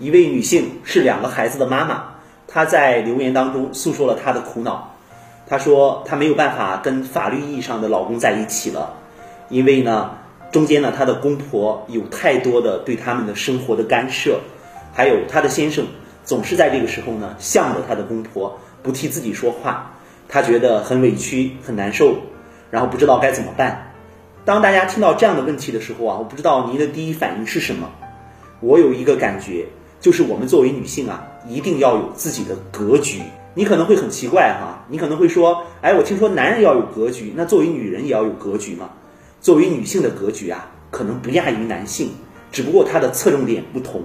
一位女性是两个孩子的妈妈，她在留言当中诉说了她的苦恼。她说她没有办法跟法律意义上的老公在一起了，因为呢，中间呢她的公婆有太多的对他们的生活的干涉，还有她的先生总是在这个时候呢向着她的公婆不替自己说话，她觉得很委屈很难受，然后不知道该怎么办。当大家听到这样的问题的时候啊，我不知道您的第一反应是什么。我有一个感觉，就是我们作为女性啊，一定要有自己的格局。你可能会很奇怪哈，你可能会说，哎，我听说男人要有格局，那作为女人也要有格局吗？作为女性的格局啊，可能不亚于男性，只不过它的侧重点不同。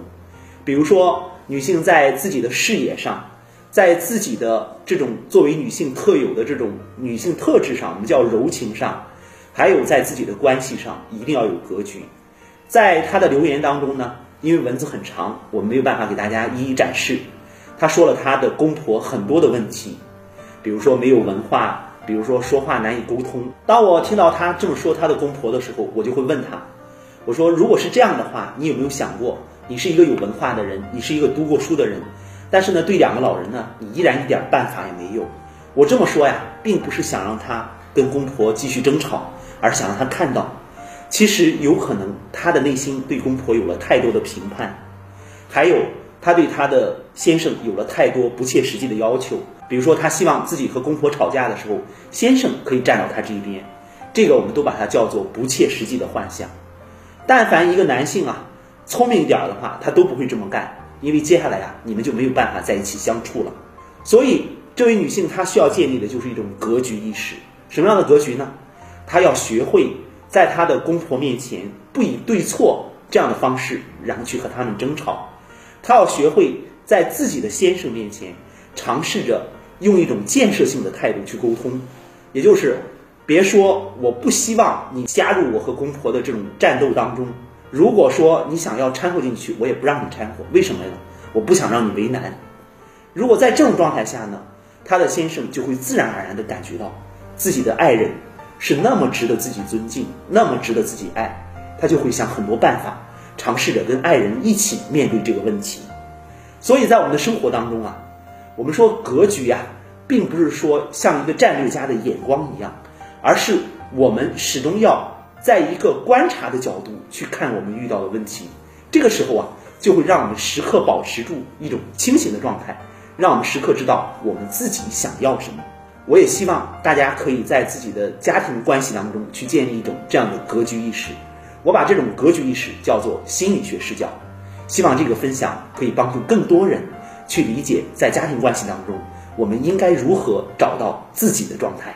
比如说，女性在自己的事业上，在自己的这种作为女性特有的这种女性特质上，我们叫柔情上，还有在自己的关系上，一定要有格局。在她的留言当中呢，因为文字很长，我没有办法给大家一一展示。她说了她的公婆很多的问题，比如说没有文化，比如说说话难以沟通。当我听到她这么说她的公婆的时候，我就会问她，我说如果是这样的话，你有没有想过，你是一个有文化的人，你是一个读过书的人，但是呢，对两个老人呢，你依然一点办法也没有。我这么说呀，并不是想让她跟公婆继续争吵，而想让她看到，其实有可能她的内心对公婆有了太多的评判，还有。她对她的先生有了太多不切实际的要求，比如说，她希望自己和公婆吵架的时候，先生可以站到她这一边，这个我们都把它叫做不切实际的幻想。但凡一个男性啊，聪明一点的话，他都不会这么干，因为接下来啊，你们就没有办法在一起相处了。所以，这位女性她需要建立的就是一种格局意识。什么样的格局呢？她要学会在她的公婆面前不以对错这样的方式，然后去和他们争吵。她要学会在自己的先生面前尝试着用一种建设性的态度去沟通，也就是别说我不希望你加入我和公婆的这种战斗当中。如果说你想要掺和进去，我也不让你掺和。为什么呢？我不想让你为难。如果在这种状态下呢，他的先生就会自然而然地感觉到自己的爱人是那么值得自己尊敬，那么值得自己爱，他就会想很多办法。尝试着跟爱人一起面对这个问题，所以在我们的生活当中啊，我们说格局呀，并不是说像一个战略家的眼光一样，而是我们始终要在一个观察的角度去看我们遇到的问题。这个时候啊，就会让我们时刻保持住一种清醒的状态，让我们时刻知道我们自己想要什么。我也希望大家可以在自己的家庭关系当中去建立一种这样的格局意识。我把这种格局意识叫做心理学视角，希望这个分享可以帮助更多人去理解，在家庭关系当中，我们应该如何找到自己的状态。